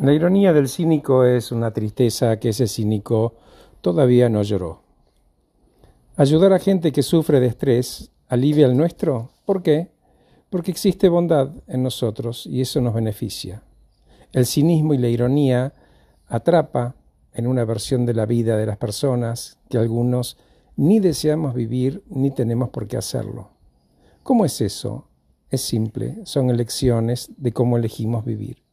La ironía del cínico es una tristeza que ese cínico todavía no lloró. Ayudar a gente que sufre de estrés alivia el nuestro. ¿Por qué? Porque existe bondad en nosotros y eso nos beneficia. El cinismo y la ironía atrapa en una versión de la vida de las personas que algunos ni deseamos vivir ni tenemos por qué hacerlo. ¿Cómo es eso? Es simple, son elecciones de cómo elegimos vivir.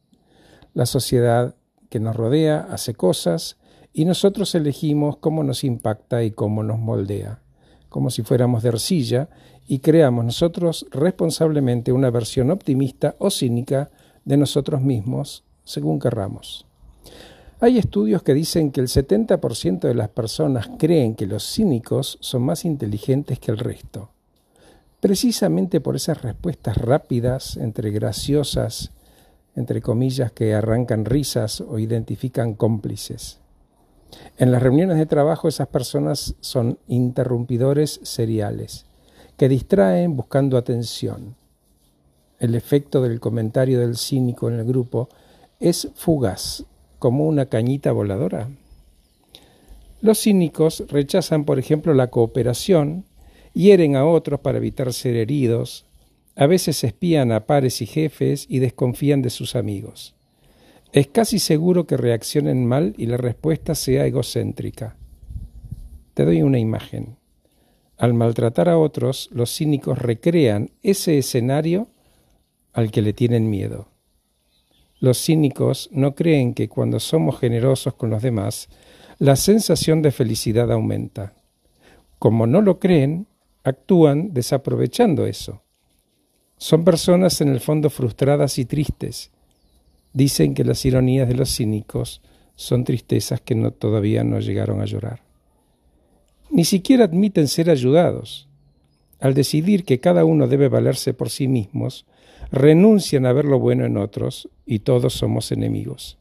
La sociedad que nos rodea hace cosas y nosotros elegimos cómo nos impacta y cómo nos moldea, como si fuéramos de arcilla y creamos nosotros responsablemente una versión optimista o cínica de nosotros mismos, según querramos. Hay estudios que dicen que el 70% de las personas creen que los cínicos son más inteligentes que el resto. Precisamente por esas respuestas rápidas, entre graciosas entre comillas, que arrancan risas o identifican cómplices. En las reuniones de trabajo esas personas son interrumpidores seriales, que distraen buscando atención. El efecto del comentario del cínico en el grupo es fugaz, como una cañita voladora. Los cínicos rechazan, por ejemplo, la cooperación, hieren a otros para evitar ser heridos, a veces espían a pares y jefes y desconfían de sus amigos. Es casi seguro que reaccionen mal y la respuesta sea egocéntrica. Te doy una imagen. Al maltratar a otros, los cínicos recrean ese escenario al que le tienen miedo. Los cínicos no creen que cuando somos generosos con los demás, la sensación de felicidad aumenta. Como no lo creen, actúan desaprovechando eso. Son personas en el fondo frustradas y tristes. Dicen que las ironías de los cínicos son tristezas que no, todavía no llegaron a llorar. Ni siquiera admiten ser ayudados. Al decidir que cada uno debe valerse por sí mismos, renuncian a ver lo bueno en otros y todos somos enemigos.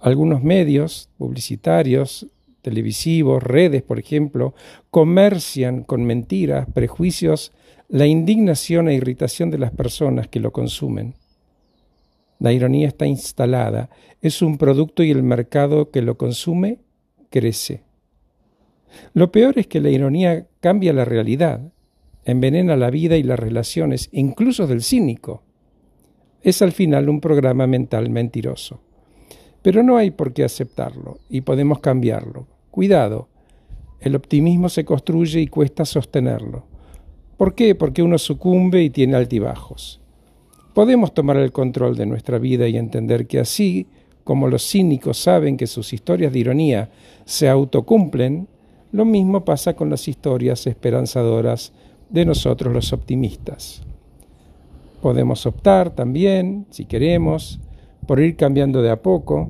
Algunos medios publicitarios, televisivos, redes, por ejemplo, comercian con mentiras, prejuicios la indignación e irritación de las personas que lo consumen. La ironía está instalada, es un producto y el mercado que lo consume crece. Lo peor es que la ironía cambia la realidad, envenena la vida y las relaciones, incluso del cínico. Es al final un programa mental mentiroso. Pero no hay por qué aceptarlo y podemos cambiarlo. Cuidado, el optimismo se construye y cuesta sostenerlo. ¿Por qué? Porque uno sucumbe y tiene altibajos. Podemos tomar el control de nuestra vida y entender que así como los cínicos saben que sus historias de ironía se autocumplen, lo mismo pasa con las historias esperanzadoras de nosotros los optimistas. Podemos optar también, si queremos, por ir cambiando de a poco.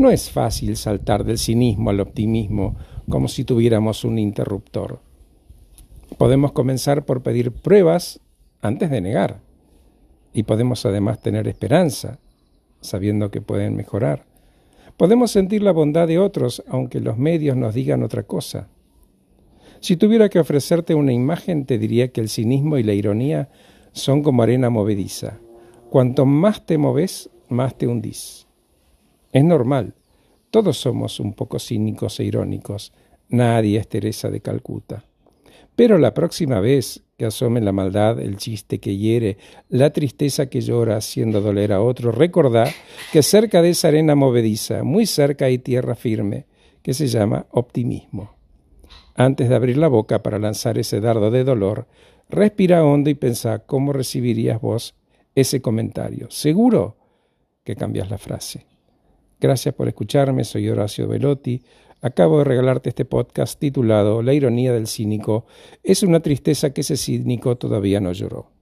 No es fácil saltar del cinismo al optimismo como si tuviéramos un interruptor. Podemos comenzar por pedir pruebas antes de negar. Y podemos además tener esperanza, sabiendo que pueden mejorar. Podemos sentir la bondad de otros, aunque los medios nos digan otra cosa. Si tuviera que ofrecerte una imagen, te diría que el cinismo y la ironía son como arena movediza. Cuanto más te moves, más te hundís. Es normal. Todos somos un poco cínicos e irónicos. Nadie es Teresa de Calcuta. Pero la próxima vez que asome la maldad, el chiste que hiere, la tristeza que llora haciendo doler a otro, recordá que cerca de esa arena movediza, muy cerca hay tierra firme, que se llama optimismo. Antes de abrir la boca para lanzar ese dardo de dolor, respira hondo y pensá cómo recibirías vos ese comentario. Seguro que cambias la frase. Gracias por escucharme, soy Horacio Velotti. Acabo de regalarte este podcast titulado La ironía del cínico. Es una tristeza que ese cínico todavía no lloró.